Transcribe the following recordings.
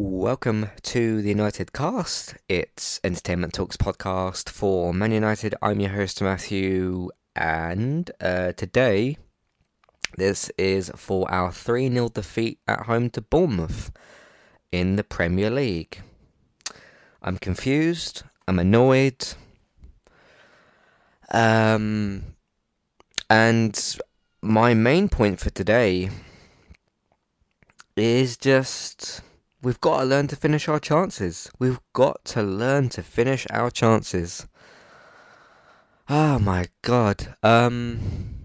Welcome to the United Cast. It's Entertainment Talks podcast for Man United. I'm your host Matthew, and uh, today this is for our 3 0 defeat at home to Bournemouth in the Premier League. I'm confused, I'm annoyed, um, and my main point for today is just we've got to learn to finish our chances. We've got to learn to finish our chances. Oh my god. Um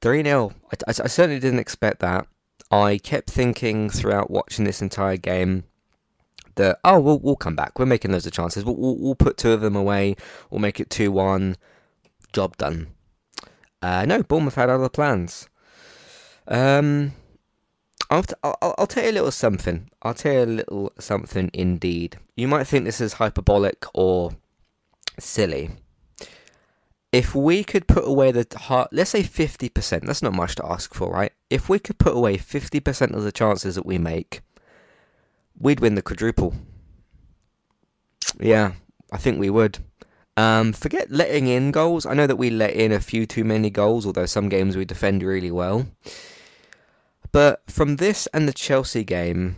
3 0. I, I, I, certainly didn't expect that. I kept thinking throughout watching this entire game that, oh, we'll, we'll come back. We're making loads of chances. We'll, we'll, we'll put two of them away. We'll make it 2 1. Job done. Uh, no, Bournemouth had other plans. Um, I'll, t- I'll, I'll tell you a little something. I'll tell you a little something indeed. You might think this is hyperbolic or silly. If we could put away the heart, let's say 50%, that's not much to ask for, right? If we could put away 50% of the chances that we make, we'd win the quadruple. Yeah, I think we would. Um, forget letting in goals. I know that we let in a few too many goals, although some games we defend really well. But from this and the Chelsea game,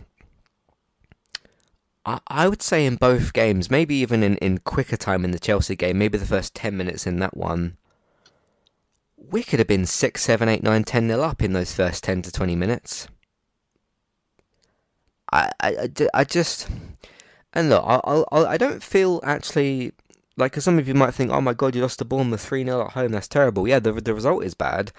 I, I would say in both games, maybe even in, in quicker time in the Chelsea game, maybe the first 10 minutes in that one, we could have been 6, 7, 8, 9, 10 nil up in those first 10 to 20 minutes. I, I, I just. And look, I, I, I don't feel actually like cause some of you might think, oh my god, you lost the Bournemouth 3 0 at home, that's terrible. Yeah, the, the result is bad.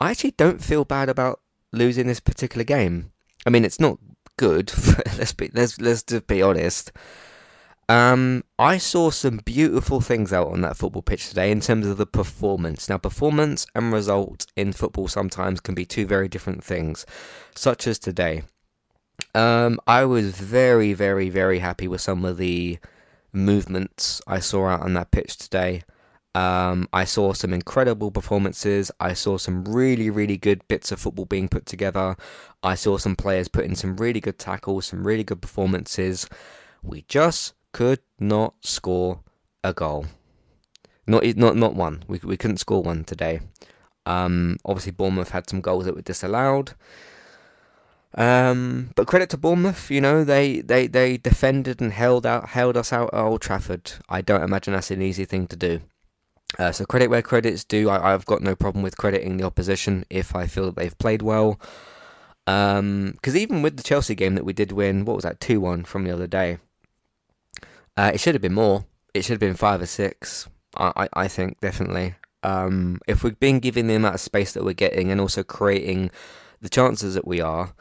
I actually don't feel bad about losing this particular game. I mean, it's not good. let's be let's let's just be honest. Um, I saw some beautiful things out on that football pitch today in terms of the performance. Now, performance and result in football sometimes can be two very different things, such as today. Um, I was very, very, very happy with some of the movements I saw out on that pitch today. Um, I saw some incredible performances. I saw some really, really good bits of football being put together. I saw some players put in some really good tackles, some really good performances. We just could not score a goal. Not not not one. We we couldn't score one today. Um, obviously, Bournemouth had some goals that were disallowed. Um, but credit to Bournemouth, you know they, they, they defended and held out held us out at Old Trafford. I don't imagine that's an easy thing to do. Uh, so credit where credit's due. I, have got no problem with crediting the opposition if I feel that they've played well. Because um, even with the Chelsea game that we did win, what was that two one from the other day? Uh, it should have been more. It should have been five or six. I, I, I think definitely. Um, if we've been giving the amount of space that we're getting and also creating the chances that we are,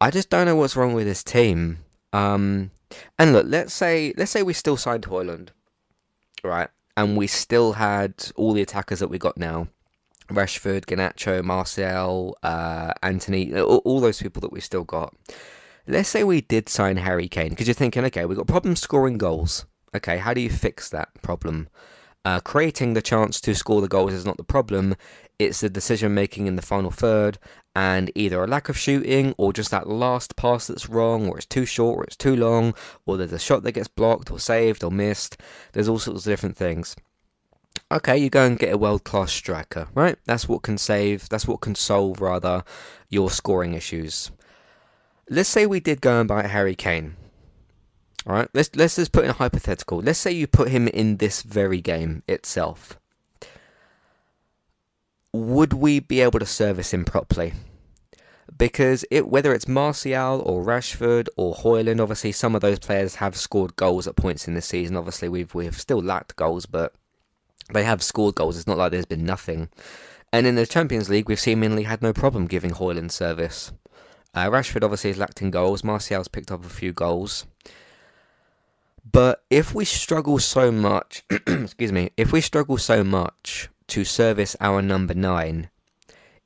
I just don't know what's wrong with this team. Um, and look, let's say let's say we still signed Højlund, right? And we still had all the attackers that we got now. Rashford, Garnacho, Martial, uh, Antony, all, all, those people that we still got. Let's say we did sign Harry Kane, because you're thinking, okay, we've got problems scoring goals. Okay, how do you fix that problem? Uh, creating the chance to score the goals is not the problem. It's the decision making in the final third, and either a lack of shooting, or just that last pass that's wrong, or it's too short, or it's too long, or there's a shot that gets blocked, or saved, or missed. There's all sorts of different things. Okay, you go and get a world class striker, right? That's what can save, that's what can solve, rather, your scoring issues. Let's say we did go and buy Harry Kane. All right, let's let's just put in a hypothetical. Let's say you put him in this very game itself. Would we be able to service him properly? Because it, whether it's Martial or Rashford or Højlund, obviously some of those players have scored goals at points in the season. Obviously, we've we've still lacked goals, but they have scored goals. It's not like there's been nothing. And in the Champions League, we've seemingly had no problem giving Højlund service. Uh, Rashford obviously has lacked in goals. Martial's picked up a few goals. But if we struggle so much, excuse me, if we struggle so much to service our number nine,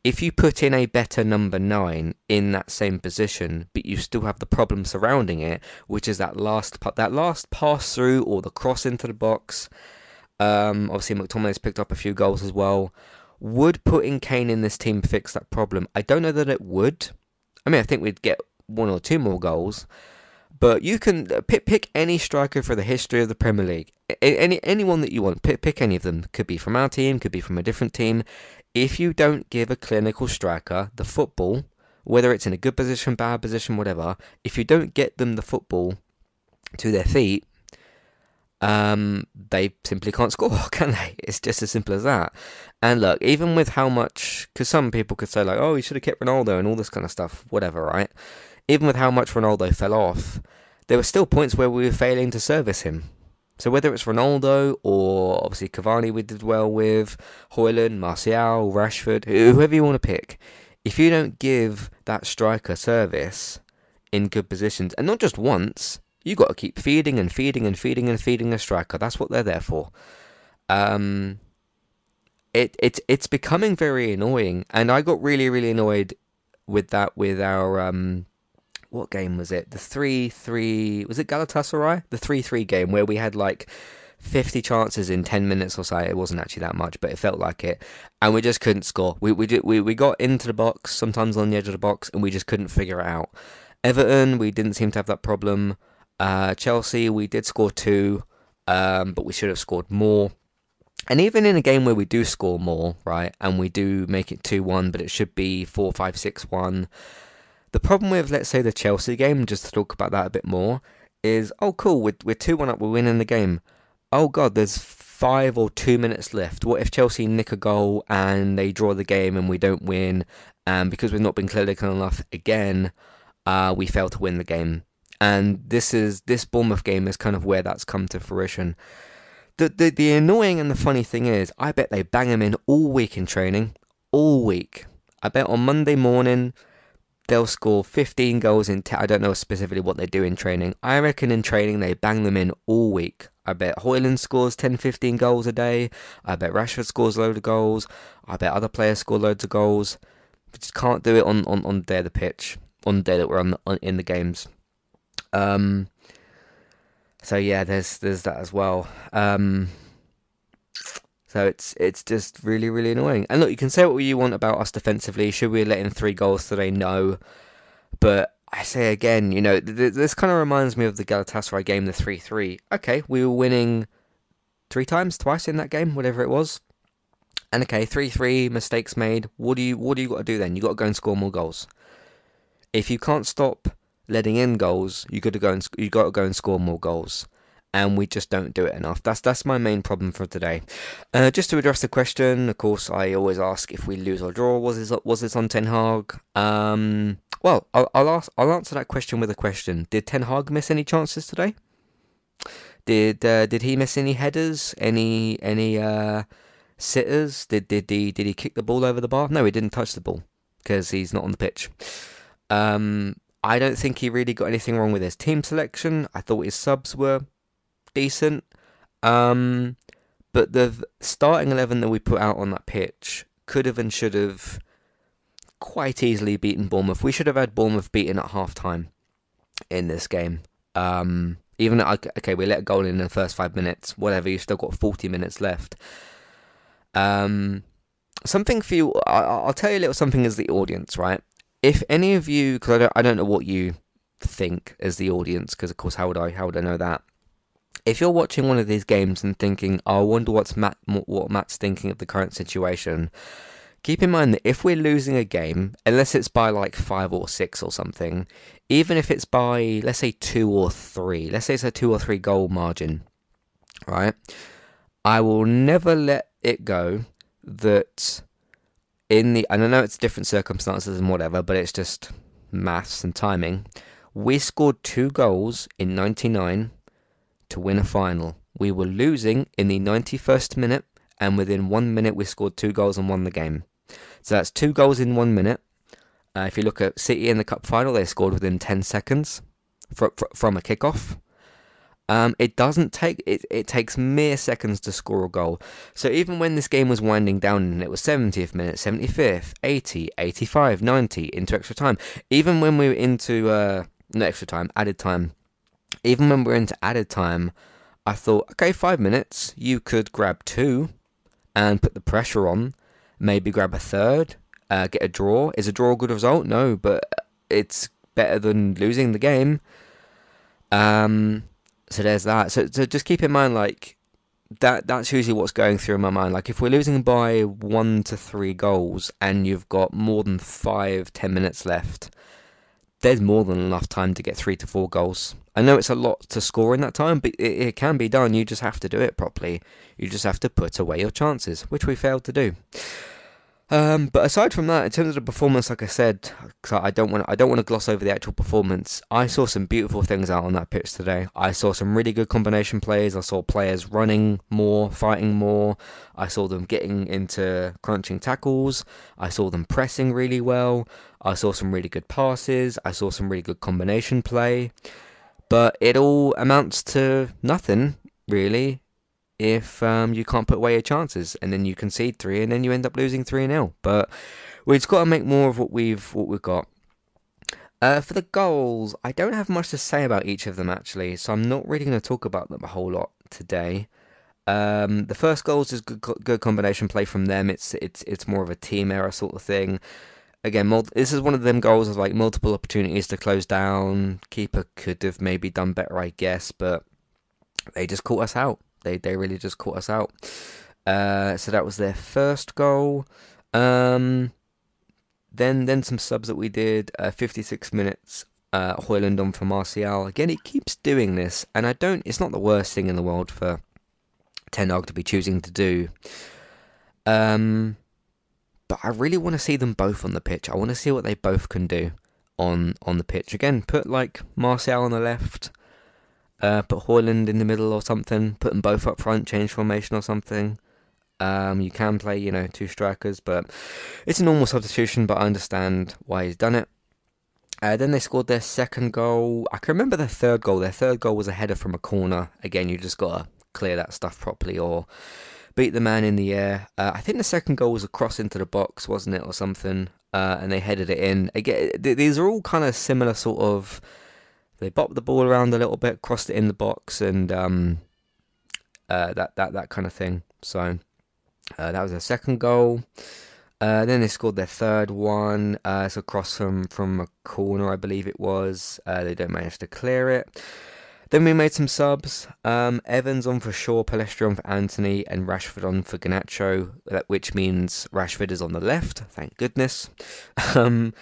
if you put in a better number nine in that same position, but you still have the problem surrounding it, which is that last that last pass through or the cross into the box. Um, obviously, McTominay's picked up a few goals as well. Would putting Kane in this team fix that problem? I don't know that it would. I mean, I think we'd get one or two more goals, But you can uh, pick pick any striker for the history of the Premier League. Any anyone that you want. Pick pick any of them. Could be from our team. Could be from a different team. If you don't give a clinical striker the football, whether it's in a good position, bad position, whatever, if you don't get them the football to their feet, um, they simply can't score, can they? It's just as simple as that. And look, even with how much, because some people could say like, oh, you should have kept Ronaldo and all this kind of stuff, whatever, right? Even with how much Ronaldo fell off, there were still points where we were failing to service him. So whether it's Ronaldo or obviously Cavani, we did well with Højlund, Martial, Rashford, whoever you want to pick. If you don't give that striker service in good positions, and not just once, you got to keep feeding and feeding and feeding and feeding a striker. That's what they're there for. Um, it it it's becoming very annoying, and I got really really annoyed with that with our um, what game was it? The three three was it Galatasaray? The three three game where we had like. 50 chances in 10 minutes or so. It wasn't actually that much, but it felt like it. And we just couldn't score. We we did, we, we got into the box, sometimes on the edge of the box, and we just couldn't figure it out. Everton, we didn't seem to have that problem. Uh, Chelsea, we did score two, um, but we should have scored more. And even in a game where we do score more, right, and we do make it 2 1, but it should be 4 5 6 1. The problem with, let's say, the Chelsea game, just to talk about that a bit more, is oh, cool, we're, we're 2 1 up, we're winning the game. Oh, God, there's five or two minutes left. What if Chelsea nick a goal and they draw the game and we don't win? And because we've not been clinical enough again, uh, we fail to win the game and this is this Bournemouth game is kind of where that's come to fruition. The, the the annoying and the funny thing is, I bet they bang him in all week in training, all week. I bet on Monday morning they'll score 15 goals in. T- I don't know specifically what they do in training. I reckon in training they bang them in all week. I bet Højlund scores 10, 15 goals a day. I bet Rashford scores loads of goals. I bet other players score loads of goals. We just can't do it on, on, on the day of the pitch, on the day that we're on, on in the games. Um, so yeah, there's there's that as well. Um, so it's it's just really really annoying. And look, you can say what you want about us defensively. Should we let in three goals today? No, but I say again, you know, th- this kind of reminds me of the Galatasaray game, the three three. Okay, we were winning three times, twice in that game, whatever it was. And okay, three three mistakes made. What do you what do you got to do then? You got to go and score more goals. If you can't stop letting in goals, you got to go and you got to go and score more goals, and we just don't do it enough. That's that's my main problem for today. Uh, just to address the question, of course, I always ask if we lose or draw. Was this was this on Ten Hag? Um, well, I'll, I'll ask I'll answer that question with a question. Did Ten Hag miss any chances today? Did uh, did he miss any headers? Any any uh, sitters? Did did he did he kick the ball over the bar? No, he didn't touch the ball because he's not on the pitch. Um, I don't think he really got anything wrong with his team selection. I thought his subs were decent. Um, but the starting 11 that we put out on that pitch could have and should have quite easily beaten Bournemouth. We should have had Bournemouth beaten at half time in this game. Um, even okay, we let a goal in the first five minutes. Whatever, you've still got 40 minutes left. Um, something for you. I, will tell you a little something as the audience, right? if any of you, because I don't, I don't know what you think as the audience, because of course, how would I, how would I know that? If you're watching one of these games and thinking, oh, I wonder what's Matt, what Matt's thinking of the current situation, keep in mind that if we're losing a game, unless it's by like five or six or something, even if it's by, let's say, two or three, let's say it's a two or three goal margin, right? I will never let it go that in the and I know it's different circumstances and whatever, but it's just maths and timing. We scored two goals in 99 to win a final. We were losing in the 91st minute, and within one minute we scored two goals and won the game. So that's two goals in one minute. Uh, if you look at City in the cup final, they scored within 10 seconds from, from a kickoff. Um, it doesn't take it, it takes mere seconds to score a goal. So even when this game was winding down and it was 70th minute, 75th, 80, 85, 90 into extra time, even when we were into uh, not extra time, added time, even when we are into added time, I thought, okay, five minutes, you could grab two and put the pressure on, maybe grab a third, uh, get a draw. Is a draw a good result? No, but it's better than losing the game. Um, so there's that. So, so just keep in mind, like that. That's usually what's going through my mind. Like if we're losing by one to three goals, and you've got more than five, ten minutes left, there's more than enough time to get three to four goals. I know it's a lot to score in that time, but it, it can be done. You just have to do it properly. You just have to put away your chances, which we failed to do. Um, but aside from that, in terms of the performance, like I said, I don't want I don't want to gloss over the actual performance. I saw some beautiful things out on that pitch today. I saw some really good combination plays. I saw players running more, fighting more. I saw them getting into crunching tackles. I saw them pressing really well. I saw some really good passes. I saw some really good combination play. But it all amounts to nothing, really if um, you can't put away your chances, and then you concede three, and then you end up losing three 0 But we've got to make more of what we've what we've got. Uh, for the goals, I don't have much to say about each of them actually, so I'm not really going to talk about them a whole lot today. Um, the first goal is good, good combination play from them. It's it's it's more of a team error sort of thing. Again, this is one of them goals of like multiple opportunities to close down. Keeper could have maybe done better, I guess, but they just caught us out. They they really just caught us out. Uh, so that was their first goal. Um, then then some subs that we did. Uh, 56 minutes. Uh, Højlund on for Martial. Again, he keeps doing this, and I don't. It's not the worst thing in the world for Ten Hag to be choosing to do. Um, but I really want to see them both on the pitch. I want to see what they both can do on on the pitch. Again, put like Martial on the left, uh, put Højlund in the middle or something. Put them both up front, change formation or something. Um, you can play, you know, two strikers, but it's a normal substitution. But I understand why he's done it. Uh, then they scored their second goal. I can remember their third goal. Their third goal was a header from a corner. Again, you just gotta clear that stuff properly, or beat the man in the air. Uh, I think the second goal was a cross into the box, wasn't it, or something? Uh, and they headed it in. Again, th- these are all kind of similar sort of they bopped the ball around a little bit, crossed it in the box, and um, uh, that that that kind of thing. So uh, that was their second goal. Uh, then they scored their third one. Uh, it's a cross from from a corner, I believe it was. They don't manage to clear it. Then we made some subs. Um, Evans on for Shaw, Pellistri on for Antony, and Rashford on for Garnacho, which means Rashford is on the left. Thank goodness. Um,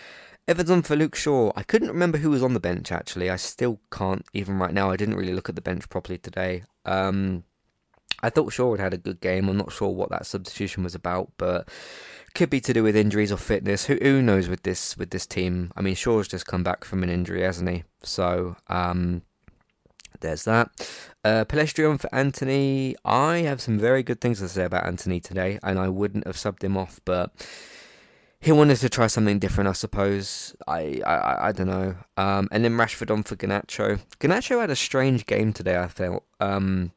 Evans on for Luke Shaw. I couldn't remember who was on the bench actually. I still can't even right now. I didn't really look at the bench properly today. Um, I thought Shaw had had a good game. I'm not sure what that substitution was about, but could be to do with injuries or fitness. Who, who knows with this with this team? I mean, Shaw's just come back from an injury, hasn't he? So um, there's that. Uh, for Antony. I have some very good things to say about Antony today, and I wouldn't have subbed him off, but he wanted to try something different, I suppose. I I, I don't know. Um, and then Rashford on for Garnacho. Garnacho had a strange game today. I felt um,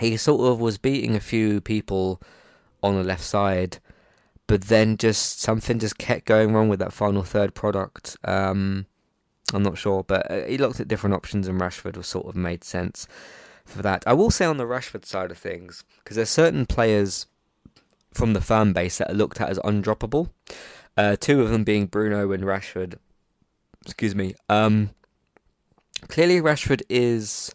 he sort of was beating a few people on the left side, but then just something just kept going wrong with that final third product. Um, I'm not sure, but uh, he looked at different options, and Rashford was sort of made sense for that. I will say on the Rashford side of things, because there's certain players from the fan base that are looked at as undroppable. Uh, two of them being Bruno and Rashford. Excuse me. Um, clearly, Rashford is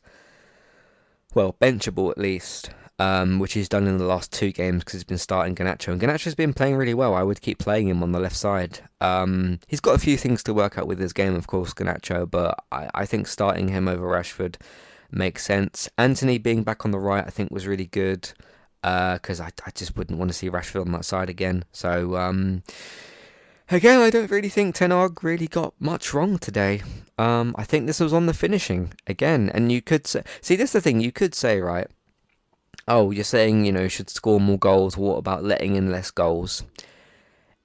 well benchable at least, um, which he's done in the last two games because he's been starting Garnacho, and Garnacho's been playing really well. I would keep playing him on the left side. Um, he's got a few things to work out with his game, of course, Garnacho, but I, I think starting him over Rashford makes sense. Antony being back on the right, I think, was really good because uh, I, I just wouldn't want to see Rashford on that side again. So, um, again, I don't really think Ten really got much wrong today. Um, I think this was on the finishing again, and you could say, see, this is the thing you could say, right? Oh, you're saying you know should score more goals. What about letting in less goals?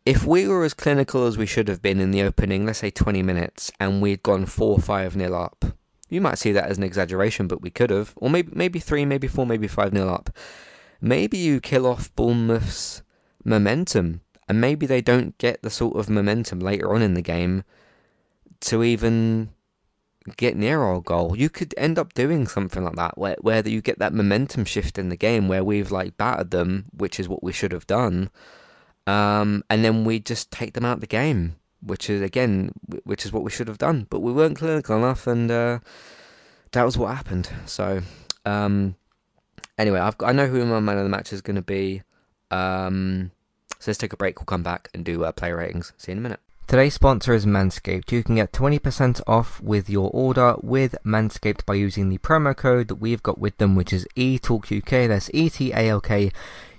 If we were as clinical as we should have been in the opening, let's say 20 minutes, and we'd gone 4 5 nil up, you might see that as an exaggeration, but we could have. Or maybe maybe 3, maybe 4, maybe 5 nil up maybe you kill off Bournemouth's momentum, and maybe they don't get the sort of momentum later on in the game to even get near our goal. You could end up doing something like that, where where you get that momentum shift in the game, where we've like battered them, which is what we should have done, um, and then we just take them out of the game, which is again, which is what we should have done, but we weren't clinical enough, and. Uh, that was what happened. So, um, anyway, I've got, I know who my man of the match is going to be. Um, so let's take a break. We'll come back and do uh, player ratings. See you in a minute. Today's sponsor is Manscaped. You can get 20% off with your order with Manscaped by using the promo code that we've got with them, which is ETALKUK. That's E T A L K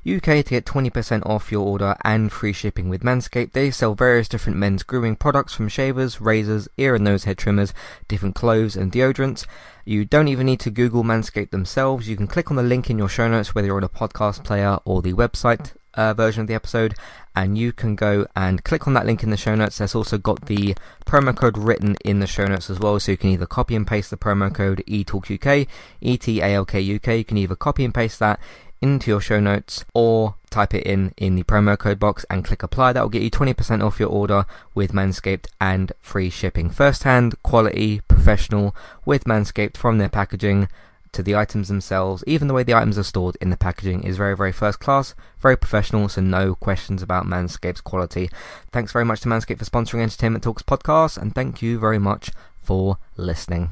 UK to get 20% off your order and free shipping with Manscaped. They sell various different men's grooming products from shavers, razors, ear and nose hair trimmers, different clothes and deodorants. You don't even need to Google Manscaped themselves. You can click on the link in your show notes, whether you're on a podcast player or the website uh, version of the episode, and you can go and click on that link in the show notes. There's also got the promo code written in the show notes as well, so you can either copy and paste the promo code ETALKUK, E-T-A-L-K-U-K. You can either copy and paste that into your show notes or type it in in the promo code box and click apply. That will get you 20% off your order with Manscaped and free shipping. First hand, quality, professional with Manscaped from their packaging to the items themselves. Even the way the items are stored in the packaging is very, very first class, very professional, so no questions about Manscaped's quality. Thanks very much to Manscaped for sponsoring Entertainment Talks podcast, and thank you very much for listening.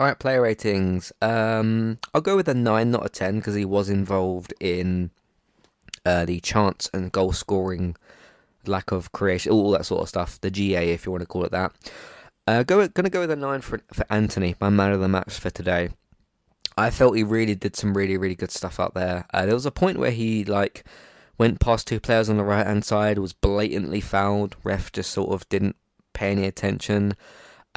All right, player ratings. Um, I'll go with a nine, not a ten, because he was involved in uh, the chance and goal scoring, lack of creation, all that sort of stuff. The GA, if you want to call it that. Uh, go, gonna go with a nine for for Antony, my man of the match for today. I felt he really did some really really good stuff out there. Uh, there was a point where he like went past two players on the right hand side, was blatantly fouled. Ref just sort of didn't pay any attention.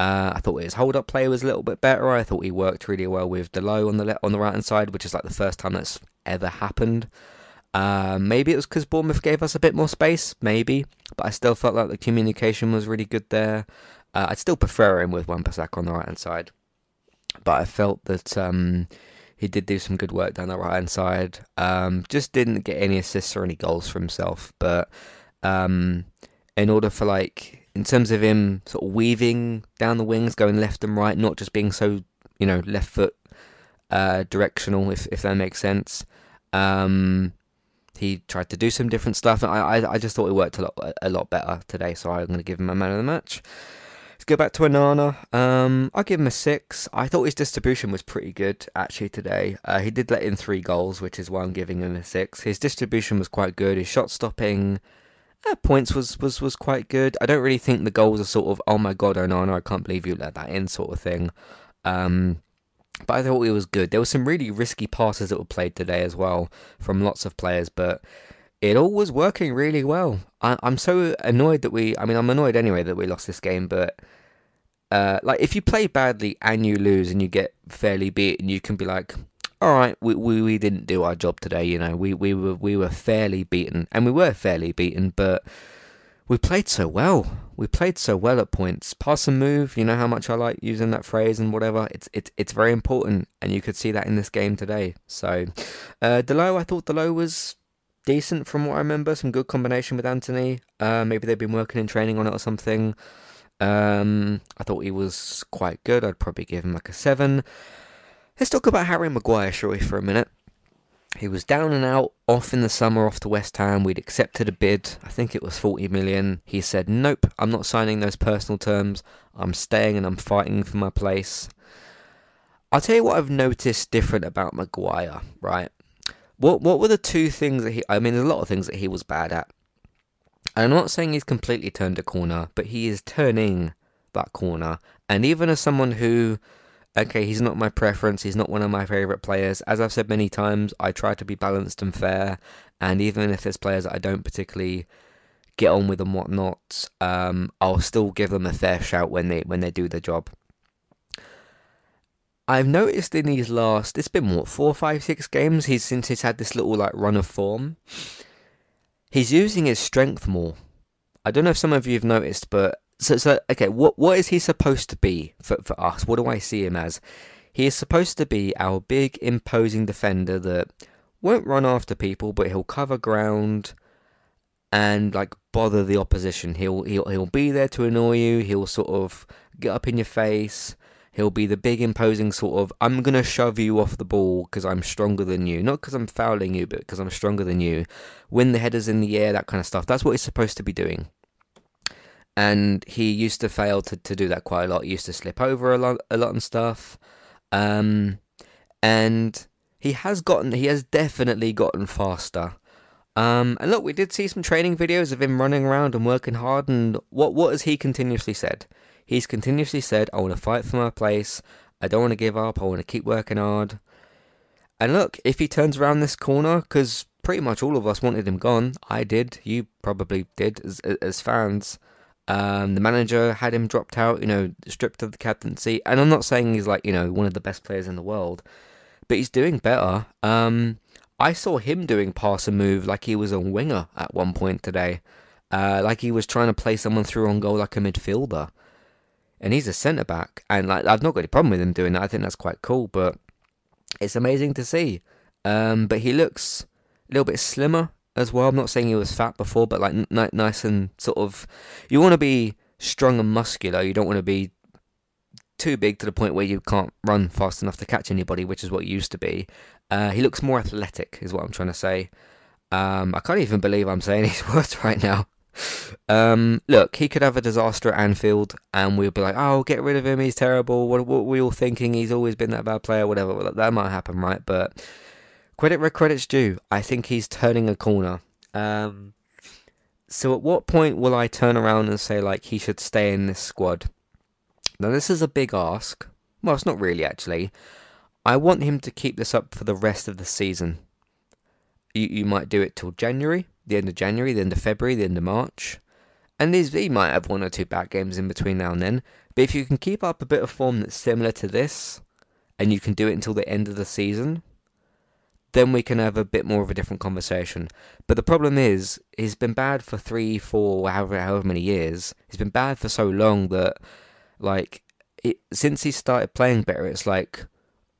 Uh, I thought his hold up play was a little bit better. I thought he worked really well with Dalot on the le- on the right hand side, which is like the first time that's ever happened. Uh, maybe it was because Bournemouth gave us a bit more space, maybe, but I still felt like the communication was really good there. Uh, I'd still prefer him with Wan-Bissaka on the right hand side, but I felt that um, he did do some good work down the right hand side. Um, just didn't get any assists or any goals for himself, but um, in order for like in terms of him sort of weaving down the wings, going left and right, not just being so you know left foot uh, directional, if if that makes sense. Um, he tried to do some different stuff. I, I I just thought it worked a lot a lot better today, so I'm going to give him a man of the match. Let's go back to Onana. Um, I'll give him a six. I thought his distribution was pretty good actually today. Uh, he did let in three goals, which is why I'm giving him a six. His distribution was quite good. His shot stopping uh, points was, was was quite good. I don't really think the goals are sort of oh my god Onana I can't believe you let that in sort of thing. Um, but I thought it was good. There were some really risky passes that were played today as well from lots of players, but it all was working really well. I, am so annoyed that we. I mean, I'm annoyed anyway that we lost this game, but uh, like if you play badly and you lose and you get fairly beaten, you can be like, all right, we, we, we didn't do our job today. You know, we, we were we were fairly beaten, and we were fairly beaten, but we played so well. We played so well at points. Pass and move, you know how much I like using that phrase and whatever. It's it's it's very important, and you could see that in this game today. So, uh, Dalot, I thought Dalot was decent from what I remember. Some good combination with Antony. Uh, maybe they've been working in training on it or something. Um, I thought he was quite good. I'd probably give him like a seven. Let's talk about Harry Maguire, shall we, for a minute? He was down and out, off in the summer, off to West Ham. We'd accepted a bid. I think it was 40 million. He said, Nope, I'm not signing those personal terms. I'm staying and I'm fighting for my place. I'll tell you what I've noticed different about Maguire, right? What what were the two things that he I mean there's a lot of things that he was bad at. And I'm not saying he's completely turned a corner, but he is turning that corner. And even as someone who okay, he's not my preference, he's not one of my favourite players. As I've said many times, I try to be balanced and fair, and even if there's players that I don't particularly get on with and whatnot, um, I'll still give them a fair shout when they when they do the job. I've noticed in these last, it's been what four, five, six games. He's since he's had this little like run of form. He's using his strength more. I don't know if some of you have noticed, but so so okay. What what is he supposed to be for for us? What do I see him as? He is supposed to be our big, imposing defender that won't run after people, but he'll cover ground and like bother the opposition. He'll he'll he'll be there to annoy you. He'll sort of get up in your face. He'll be the big imposing sort of, I'm going to shove you off the ball because I'm stronger than you. Not because I'm fouling you, but because I'm stronger than you. Win the headers in the air, that kind of stuff. That's what he's supposed to be doing. And he used to fail to, to do that quite a lot. He used to slip over a lot, a lot and stuff. Um, and he has gotten, he has definitely gotten faster. Um, and look, we did see some training videos of him running around and working hard. And what what has he continuously said? He's continuously said, I want to fight for my place. I don't want to give up. I want to keep working hard. And look, if he turns around this corner, because pretty much all of us wanted him gone. I did. You probably did as, as fans. Um, the manager had him dropped out, you know, stripped of the captaincy. And I'm not saying he's like, you know, one of the best players in the world, but he's doing better. Um, I saw him doing pass and move like he was a winger at one point today. Uh, like he was trying to play someone through on goal like a midfielder and he's a centre back, and like I've not got any problem with him doing that. I think that's quite cool, but it's amazing to see. Um, but he looks a little bit slimmer as well. I'm not saying he was fat before, but like n- nice and sort of. You want to be strong and muscular. You don't want to be too big to the point where you can't run fast enough to catch anybody, which is what he used to be. Uh, he looks more athletic, is what I'm trying to say. Um, I can't even believe I'm saying these words right now. Um, look, he could have a disaster at Anfield, and we'll be like, "Oh, get rid of him. He's terrible." What, what were we all thinking? He's always been that bad player, whatever. That might happen, right? But credit where credit's due. I think he's turning a corner. Um, so, at what point will I turn around and say like he should stay in this squad? Now, this is a big ask. Well, it's not really actually. I want him to keep this up for the rest of the season. You, you might do it till January the end of January, the end of February, the end of March. And these, he might have one or two bad games in between now and then. But if you can keep up a bit of form that's similar to this, and you can do it until the end of the season, then we can have a bit more of a different conversation. But the problem is, he's been bad for three, four, however, however many years. He's been bad for so long that, like, it, since he started playing better, it's like,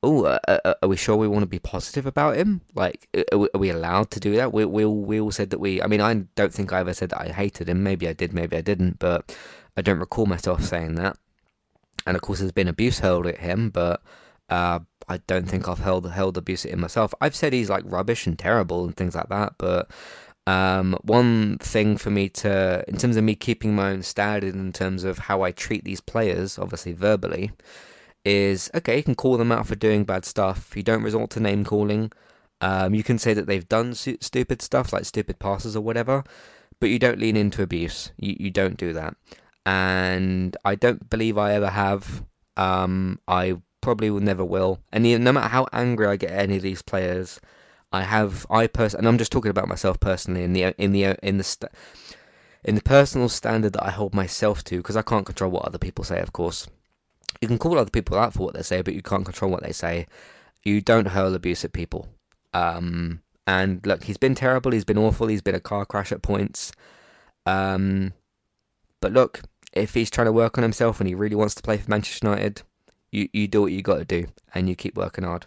oh, uh, are we sure we want to be positive about him? Like, are we, are we allowed to do that? We, we, we all said that we, I mean, I don't think I ever said that I hated him. Maybe I did, maybe I didn't, but I don't recall myself saying that. And of course, there's been abuse hurled at him, but uh, I don't think I've held held abuse at him myself. I've said he's like rubbish and terrible and things like that, but um, one thing for me to, in terms of me keeping my own standard in terms of how I treat these players, obviously verbally, is okay, you can call them out for doing bad stuff. You don't resort to name calling. Um, you can say that they've done su- stupid stuff, like stupid passes or whatever, but you don't lean into abuse. You, you don't do that. And I don't believe I ever have. Um, I probably will never will. And no matter how angry I get at any of these players, I have I person and I'm just talking about myself personally in the in the in the st- in the personal standard that I hold myself to because I can't control what other people say, of course. You can call other people out for what they say, but you can't control what they say. You don't hurl abuse at people. Um, and look, he's been terrible. He's been awful. He's been a car crash at points. Um, But look, if he's trying to work on himself and he really wants to play for Manchester United, you, you do what you got to do and you keep working hard.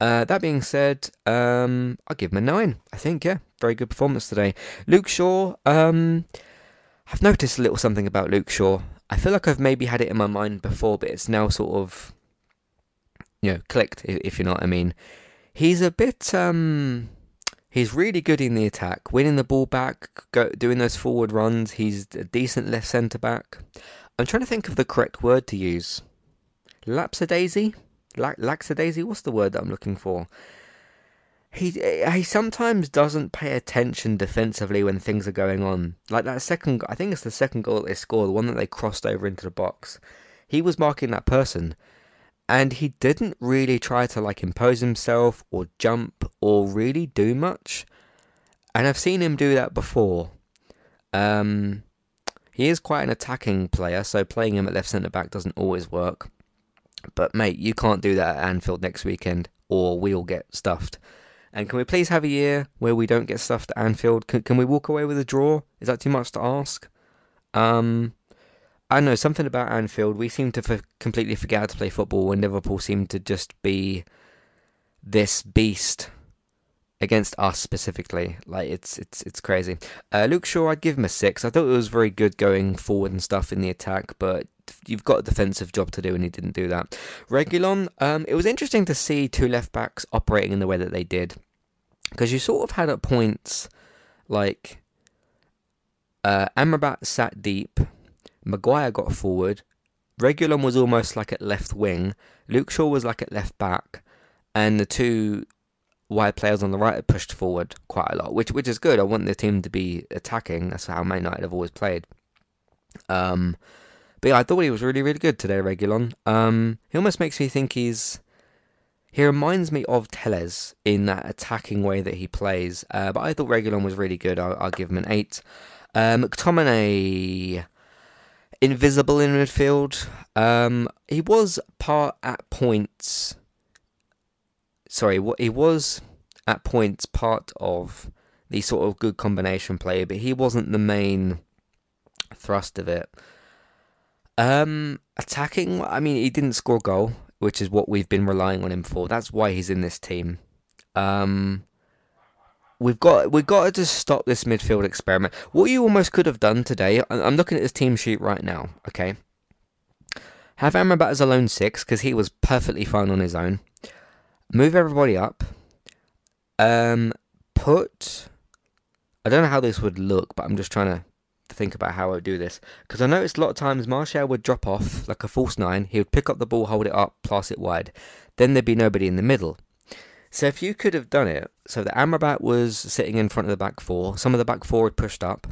Uh, that being said, um, I'll give him a nine. I think, yeah, very good performance today. Luke Shaw, um, I've noticed a little something about Luke Shaw. I feel like I've maybe had it in my mind before, but it's now sort of, you know, clicked, if you know what I mean. He's a bit, um, he's really good in the attack, winning the ball back, go, doing those forward runs. He's a decent left centre back. I'm trying to think of the correct word to use. Lapsadaisy? La- laxadaisy? What's the word that I'm looking for? He he sometimes doesn't pay attention defensively when things are going on. Like that second, I think it's the second goal they scored, the one that they crossed over into the box. He was marking that person, and he didn't really try to like impose himself or jump or really do much. And I've seen him do that before. Um, he is quite an attacking player, so playing him at left centre back doesn't always work. But mate, you can't do that at Anfield next weekend, or we'll get stuffed. And can we please have a year where we don't get stuffed at Anfield? Can, can we walk away with a draw? Is that too much to ask? Um, I know something about Anfield. We seem to f- completely forget how to play football, and Liverpool seem to just be this beast against us specifically. Like it's it's it's crazy. Uh, Luke Shaw, I'd give him a six. I thought it was very good going forward and stuff in the attack, but you've got a defensive job to do, and he didn't do that. Reguilón, um, it was interesting to see two left backs operating in the way that they did, because you sort of had at points like uh, Amrabat sat deep, Maguire got forward, Reguilón was almost like at left wing, Luke Shaw was like at left back, and the two wide players on the right had pushed forward quite a lot, which which is good. I want the team to be attacking. That's how Man United have always played. Um, but yeah, I thought he was really, really good today, Reguilón. Um, he almost makes me think he's. He reminds me of Telles in that attacking way that he plays. Uh, but I thought Reguilón was really good. I'll, I'll give him an 8. Uh, McTominay, invisible in midfield. Um, he was part at points. Sorry, he was at points part of the sort of good combination play, but he wasn't the main thrust of it. Um, attacking. I mean, he didn't score a goal, which is what we've been relying on him for. That's why he's in this team. Um, we've got we've got to just stop this midfield experiment. What you almost could have done today. I'm looking at his team sheet right now. Okay, have Amrabat as a lone six because he was perfectly fine on his own. Move everybody up. Um, put. I don't know how this would look, but I'm just trying to think about how I would do this because I noticed a lot of times Martial would drop off like a false nine. He would pick up the ball, hold it up, pass it wide. Then there'd be nobody in the middle. So if you could have done it, so the Amrabat was sitting in front of the back four, some of the back four had pushed up,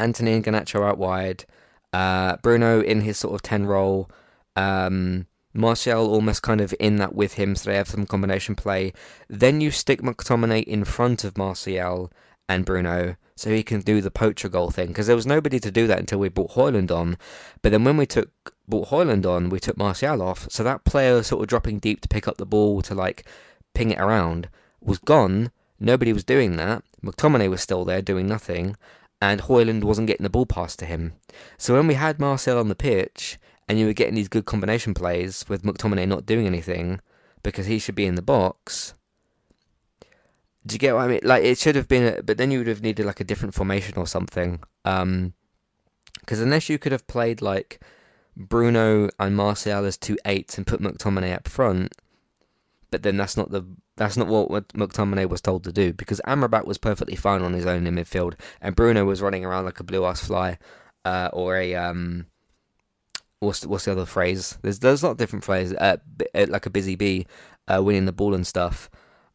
Antony and Garnacho out wide, uh, Bruno in his sort of ten role, um, Martial almost kind of in that with him, so they have some combination play. Then you stick McTominay in front of Martial and Bruno so he can do the poacher goal thing because there was nobody to do that until we brought Højlund on. But then when we took brought Højlund on, we took Martial off, so that player sort of dropping deep to pick up the ball to like ping it around was gone. Nobody was doing that. McTominay was still there doing nothing, and Højlund wasn't getting the ball passed to him. So when we had Martial on the pitch and you were getting these good combination plays with McTominay not doing anything because he should be in the box, do you get what I mean? Like it should have been, a, but then you would have needed like a different formation or something. Um, because unless you could have played like Bruno and Martial as two eights and put McTominay up front, but then that's not the that's not what McTominay was told to do because Amrabat was perfectly fine on his own in midfield and Bruno was running around like a blue ass fly, uh, or a um, what's what's the other phrase? There's there's a lot of different phrases, uh, like a busy bee, uh, winning the ball and stuff.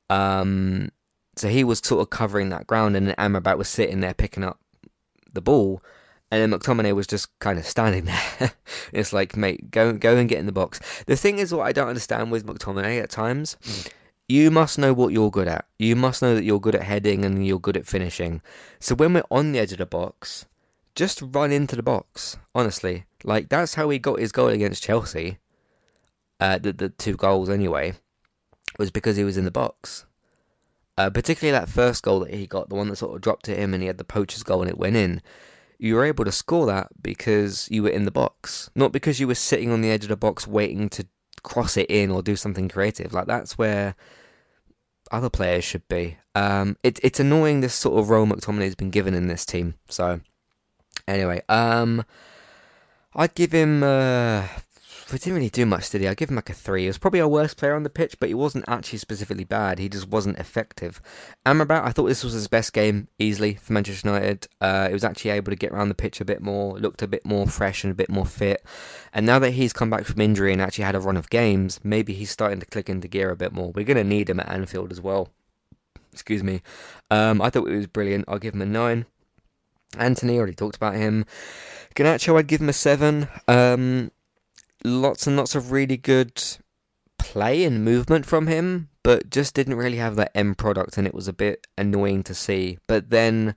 Um, so he was sort of covering that ground, and then Amrabat was sitting there picking up the ball, and then McTominay was just kind of standing there. it's like, mate, go go and get in the box. The thing is, what I don't understand with McTominay at times, you must know what you're good at. You must know that you're good at heading and you're good at finishing. So when we're on the edge of the box, just run into the box. Honestly, like that's how he got his goal against Chelsea. Uh, the the two goals anyway, was because he was in the box. Uh, particularly that first goal that he got, the one that sort of dropped to him and he had the poacher's goal and it went in. you were able to score that because you were in the box, not because you were sitting on the edge of the box waiting to cross it in or do something creative. Like that's where other players should be. Um, it, it's annoying this sort of role McTominay has been given in this team. So anyway, um, I'd give him. Uh, we didn't really do much, did he? I give him like a three. He was probably our worst player on the pitch, but he wasn't actually specifically bad. He just wasn't effective. Amrabat, I thought this was his best game easily for Manchester United. Uh, he was actually able to get around the pitch a bit more, looked a bit more fresh and a bit more fit. And now that he's come back from injury and actually had a run of games, maybe he's starting to click into gear a bit more. We're going to need him at Anfield as well. Excuse me. Um, I thought it was brilliant. I'll give him a nine. Antony already talked about him. Garnacho, I'd give him a seven. Um, lots and lots of really good play and movement from him, but just didn't really have that end product, and it was a bit annoying to see. But then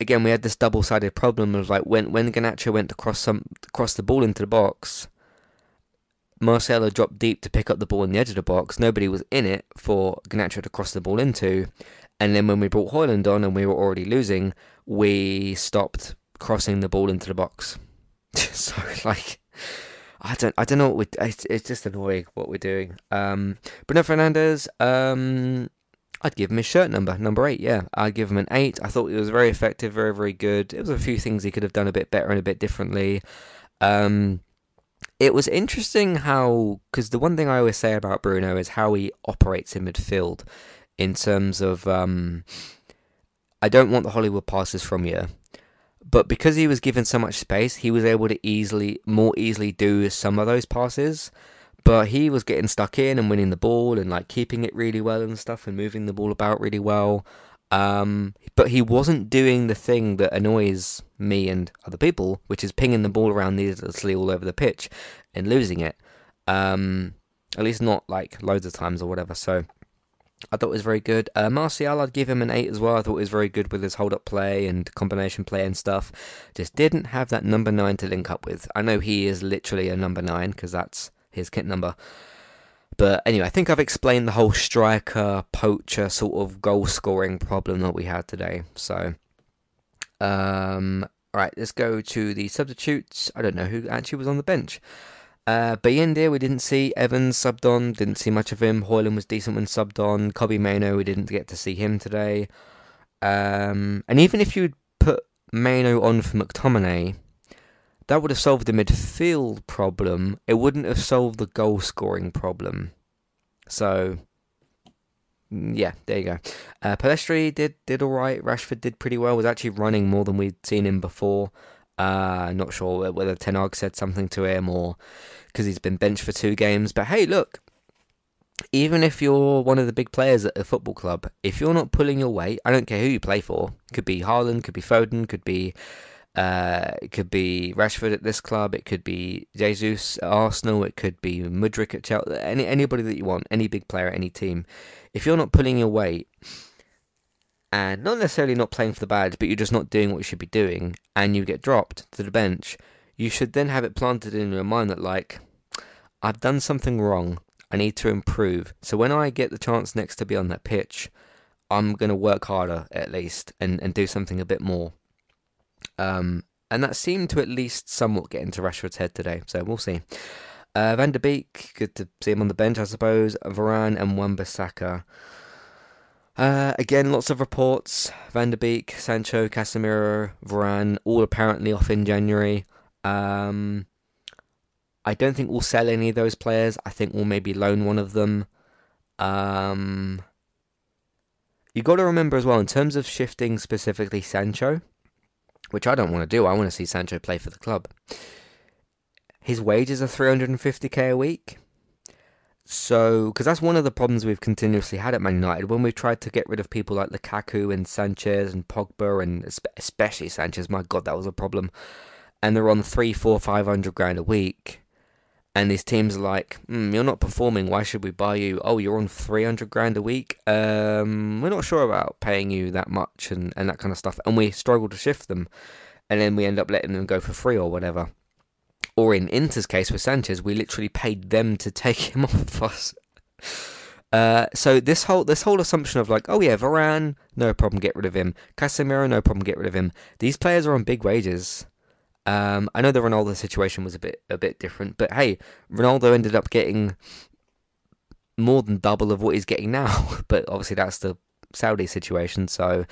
again, we had this double-sided problem of like when when Garnacho went to cross some cross the ball into the box, Martial dropped deep to pick up the ball in the edge of the box. Nobody was in it for Garnacho to cross the ball into, and then when we brought Hojlund on and we were already losing, we stopped crossing the ball into the box. so like I don't I don't know what we it's, it's just annoying what we're doing. Um, Bruno Fernandes. um, I'd give him his shirt number, number eight. Yeah, I'd give him an eight. I thought he was very effective, very very good. It was a few things he could have done a bit better and a bit differently. Um, it was interesting how because the one thing I always say about Bruno is how he operates in midfield, in terms of um, I don't want the Hollywood passes from you. But because he was given so much space, he was able to easily, more easily do some of those passes. But he was getting stuck in and winning the ball and like keeping it really well and stuff and moving the ball about really well. Um, but he wasn't doing the thing that annoys me and other people, which is pinging the ball around needlessly all over the pitch and losing it. Um, at least not like loads of times or whatever. So I thought it was very good. Uh, Martial, I'd give him an 8 as well. I thought was very good with his hold up play and combination play and stuff. Just didn't have that number 9 to link up with. I know he is literally a number 9 because that's his kit number. But anyway, I think I've explained the whole striker, poacher sort of goal scoring problem that we had today. So, um, alright, let's go to the substitutes. I don't know who actually was on the bench. Uh, Bayindir, we didn't see. Evans subbed on, didn't see much of him. Hojlund was decent when subbed on. Kobbie Mainoo, we didn't get to see him today. Um, and even if you'd put Mainoo on for McTominay, that would have solved the midfield problem. It wouldn't have solved the goal scoring problem. So, yeah, there you go. Uh, did did all right. Rashford did pretty well. Was actually running more than we'd seen him before. Uh, not sure whether Ten Hag said something to him or because he's been benched for two games. But hey, look, even if you're one of the big players at a football club, if you're not pulling your weight, I don't care who you play for. Could be Haaland, could be Foden, could be uh, it could be Rashford at this club. It could be Jesus at Arsenal. It could be Mudryk at Chelsea. Any anybody that you want, any big player, any team. If you're not pulling your weight, and not necessarily not playing for the badge, but you're just not doing what you should be doing, and you get dropped to the bench, you should then have it planted in your mind that, like, I've done something wrong. I need to improve. So when I get the chance next to be on that pitch, I'm going to work harder at least and, and do something a bit more. Um, and that seemed to at least somewhat get into Rashford's head today. So we'll see. Uh, Van der Beek, good to see him on the bench, I suppose. Varane and Wan-Bissaka. Uh, again, lots of reports. Van der Beek, Sancho, Casemiro, Varane, all apparently off in January. Um, I don't think we'll sell any of those players. I think we'll maybe loan one of them. Um, you got to remember as well, in terms of shifting specifically Sancho, which I don't want to do. I want to see Sancho play for the club. His wages are 350k a week. So, because that's one of the problems we've continuously had at Man United when we've tried to get rid of people like Lukaku and Sanchez and Pogba and especially Sanchez. My God, that was a problem. And they're on three, four, five hundred grand a week. And these teams are like, mm, "You're not performing. Why should we buy you? Oh, you're on three hundred grand a week. Um, we're not sure about paying you that much and and that kind of stuff." And we struggle to shift them, and then we end up letting them go for free or whatever or in Inter's case with Sanchez, we literally paid them to take him off us. Uh, so this whole this whole assumption of like, oh yeah, Varane, no problem, get rid of him. Casemiro, no problem, get rid of him. These players are on big wages. Um, I know the Ronaldo situation was a bit a bit different, but hey, Ronaldo ended up getting more than double of what he's getting now. but obviously, that's the Saudi situation. So,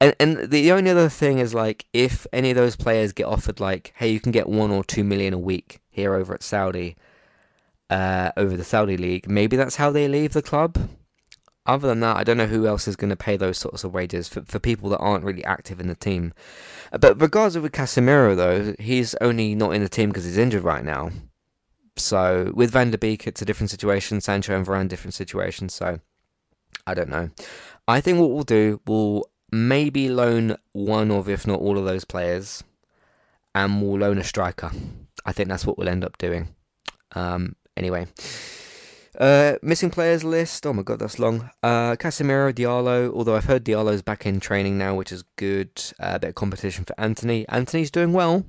and and the only other thing is like, if any of those players get offered like, hey, you can get one or two million a week here over at Saudi uh, over the Saudi league. Maybe that's how they leave the club. Other than that, I don't know who else is going to pay those sorts of wages for, for people that aren't really active in the team. But regardless with Casemiro, though, he's only not in the team because he's injured right now. So with Van der Beek, it's a different situation. Sancho and Varane, different situation. So I don't know. I think what we'll do, we'll maybe loan one of, if not all of those players, and we'll loan a striker. I think that's what we'll end up doing. Um, Anyway. Uh, missing players list. Oh my god, that's long. Uh, Casemiro, Diallo. Although I've heard Diallo's back in training now, which is good. Uh, a bit of competition for Antony. Antony's doing well,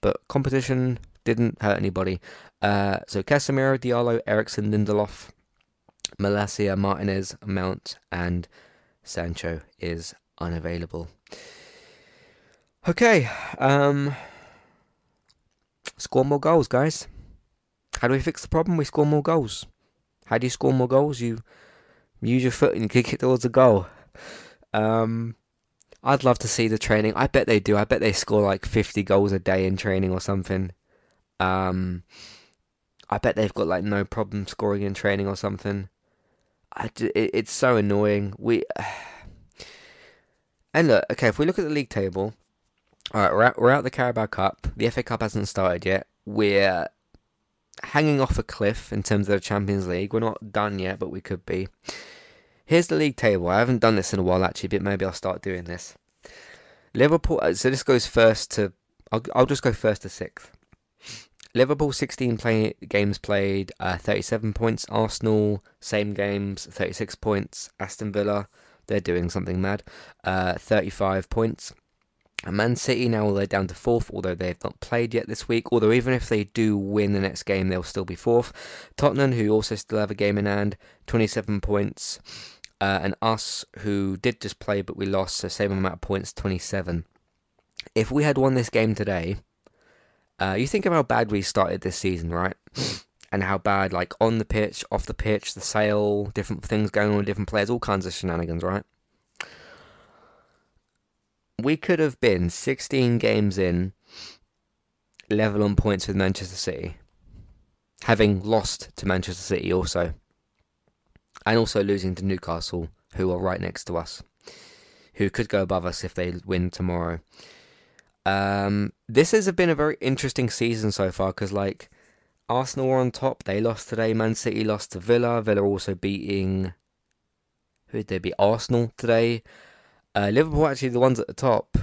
but competition didn't hurt anybody. Uh, so Casemiro, Diallo, Eriksen, Lindelof, Malacia, Martinez, Mount, and Sancho is unavailable. Okay. Um, score more goals, guys. How do we fix the problem? We score more goals. How do you score more goals? You use your foot and kick it towards a goal. Um, I'd love to see the training. I bet they do. I bet they score like 50 goals a day in training or something. Um, I bet they've got like no problem scoring in training or something. I, it, it's so annoying. We and look, okay, if we look at the league table, all right, we're out, we're out the Carabao Cup. The FA Cup hasn't started yet. We're hanging off a cliff in terms of the Champions League. We're not done yet, but we could be. Here's the league table. I haven't done this in a while actually, but maybe I'll start doing this. Liverpool. Uh, so this goes first to. I'll, I'll just go first to sixth. Liverpool 16 play, games played, uh, 37 points. Arsenal same games, 36 points. Aston Villa, they're doing something mad, uh, 35 points. And Man City now they're down to fourth, although they have not played yet this week. Although even if they do win the next game, they'll still be fourth. Tottenham, who also still have a game in hand, 27 points, uh, and us, who did just play but we lost, so same amount of points, 27. If we had won this game today, uh, you think of how bad we started this season, right? and how bad, like on the pitch, off the pitch, the sale, different things going on different players, all kinds of shenanigans, right? we could have been 16 games in, level on points with Manchester City, having lost to Manchester City also, and also losing to Newcastle, who are right next to us, who could go above us if they win tomorrow. Um, this has been a very interesting season so far because, like, Arsenal were on top. They lost today. Man City lost to Villa. Villa also beating. Who did they beat? Arsenal today. Uh, Liverpool actually the ones at the top.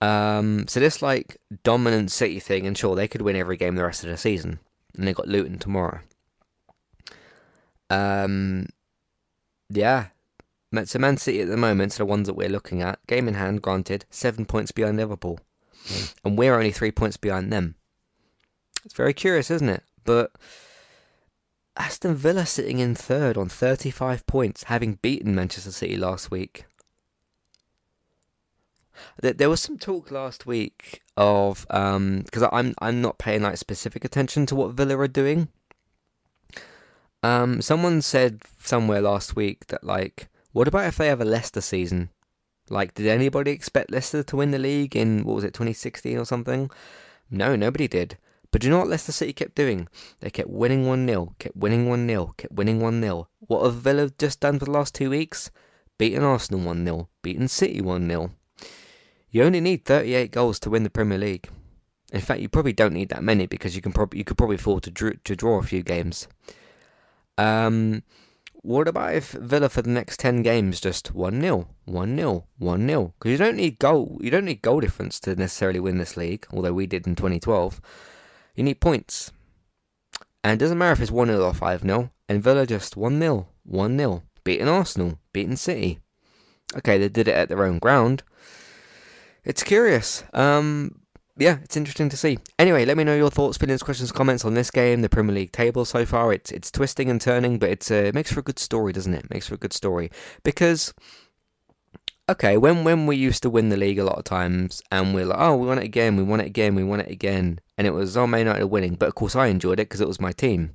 Um, so this like dominant City thing, and sure they could win every game the rest of the season, and they got Luton tomorrow. Um, yeah, so Man City at the moment, are the ones that we're looking at, game in hand, granted, seven points behind Liverpool, mm. and we're only three points behind them. It's very curious, isn't it? But Aston Villa sitting in third on 35 points, having beaten Manchester City last week. There was some talk last week of because um, I'm I'm not paying like specific attention to what Villa are doing. Um, someone said somewhere last week that like, what about if they have a Leicester season? Like, did anybody expect Leicester to win the league in what was it, 2016 or something? No, nobody did. But do you know what Leicester City kept doing? They kept winning 1 0, kept winning 1 0, kept winning 1 0. What have Villa just done for the last two weeks? Beaten Arsenal 1 0, beaten City 1 0. You only need 38 goals to win the Premier League. In fact, you probably don't need that many because you can probably you could probably afford to to draw a few games. Um, what about if Villa for the next 10 games just 1-0, 1-0, 1-0? Because you don't need goal you don't need goal difference to necessarily win this league, although we did in 2012. You need points. And it doesn't matter if it's 1-0 or 5-0, and Villa just 1-0, 1-0, beating Arsenal, beating City. Okay, they did it at their own ground, it's curious. Um, yeah, it's interesting to see. Anyway, let me know your thoughts, feelings, questions, comments on this game, the Premier League table so far. It's it's twisting and turning, but it's uh, it makes for a good story, doesn't it? it? Makes for a good story because okay, when when we used to win the league a lot of times, and we're like, oh, we won it again, we won it again, we won it again, and it was oh, Man United winning, but of course I enjoyed it because it was my team.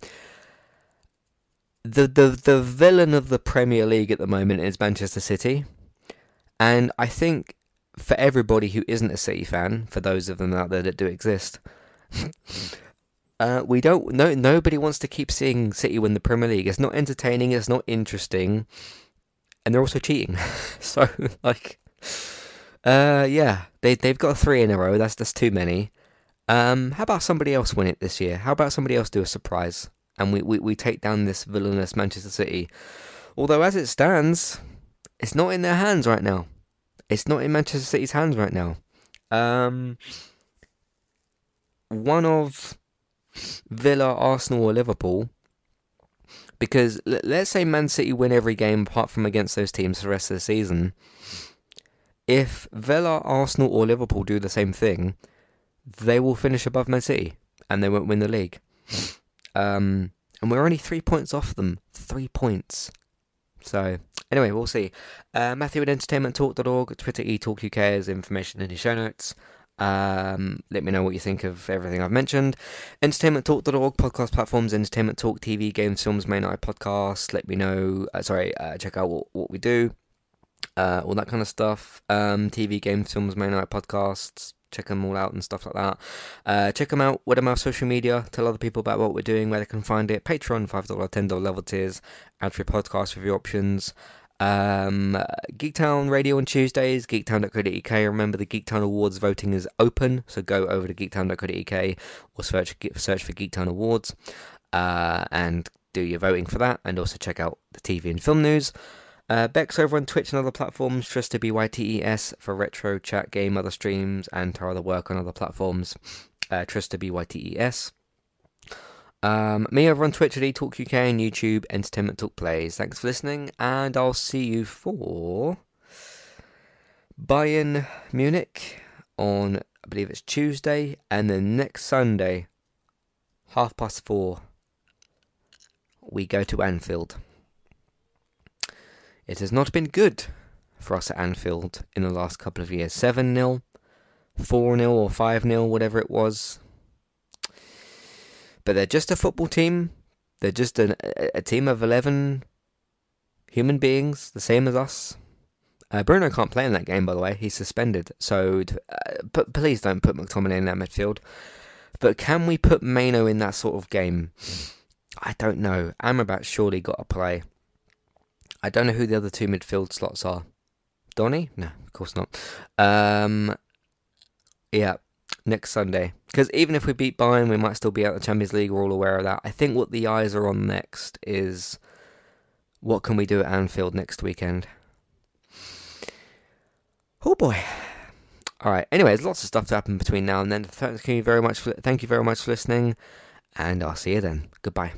The the the villain of the Premier League at the moment is Manchester City, and I think for everybody who isn't a City fan, for those of them out there that do exist. Uh, we don't no nobody wants to keep seeing City win the Premier League. It's not entertaining. It's not interesting and they're also cheating. so like, uh, yeah, they they've got three in a row. That's that's too many. Um, how about somebody else win it this year? How about somebody else do a surprise and we, we, we take down this villainous Manchester City? Although as it stands, it's not in their hands right now. It's not in Manchester City's hands right now. Um, one of Villa, Arsenal, or Liverpool because let's say Man City win every game apart from against those teams for the rest of the season. If Villa, Arsenal, or Liverpool do the same thing, they will finish above Man City and they won't win the league. Um, and we're only three points off them. Three points. So, anyway, we'll see. Uh, Matthew at entertainmenttalk.org, Twitter eTalkUK is information in the show notes. Um, let me know what you think of everything I've mentioned. EntertainmentTalk.org, podcast platforms, Entertainment Talk, TV, games, films, main night podcast. Let me know, uh, sorry, uh, check out what, what we do, uh, all that kind of stuff. Um, TV, games, films, main night podcasts. Check them all out and stuff like that. Uh, check them out. What our social media? Tell other people about what we're doing, where they can find it. Patreon, $5, $10 level tiers, ad free podcast review options. Um, Geektown Radio on Tuesdays, geektown.co.uk. Remember, the Geektown Awards voting is open, so go over to geektown.co.uk or search search for Geektown Awards uh, and do your voting for that. And also check out the TV and film news. Uh, Beck's over on Twitch and other platforms, Trista BYTES for retro chat game, other streams, and her other work on other platforms. Uh, Trista BYTES. Um, me over on Twitch at eTalk UK and YouTube, Entertainment Talk Plays. Thanks for listening, and I'll see you for Bayern Munich on, I believe it's Tuesday, and then next Sunday, half past four, we go to Anfield. It has not been good for us at Anfield in the last couple of years. 7 0, 4 0, or 5 0, whatever it was. But they're just a football team. They're just an, a, a team of 11 human beings, the same as us. Uh, Bruno can't play in that game, by the way. He's suspended. So uh, please don't put McTominay in that midfield. But can we put Mainoo in that sort of game? I don't know. Amrabat surely got to play. I don't know who the other two midfield slots are. Donny? No, of course not. Um, yeah, next Sunday. Because even if we beat Bayern, we might still be out of the Champions League. We're all aware of that. I think what the eyes are on next is what can we do at Anfield next weekend. Oh boy. All right. Anyways, lots of stuff to happen between now and then. Thank you very much. For, thank you very much for listening, and I'll see you then. Goodbye.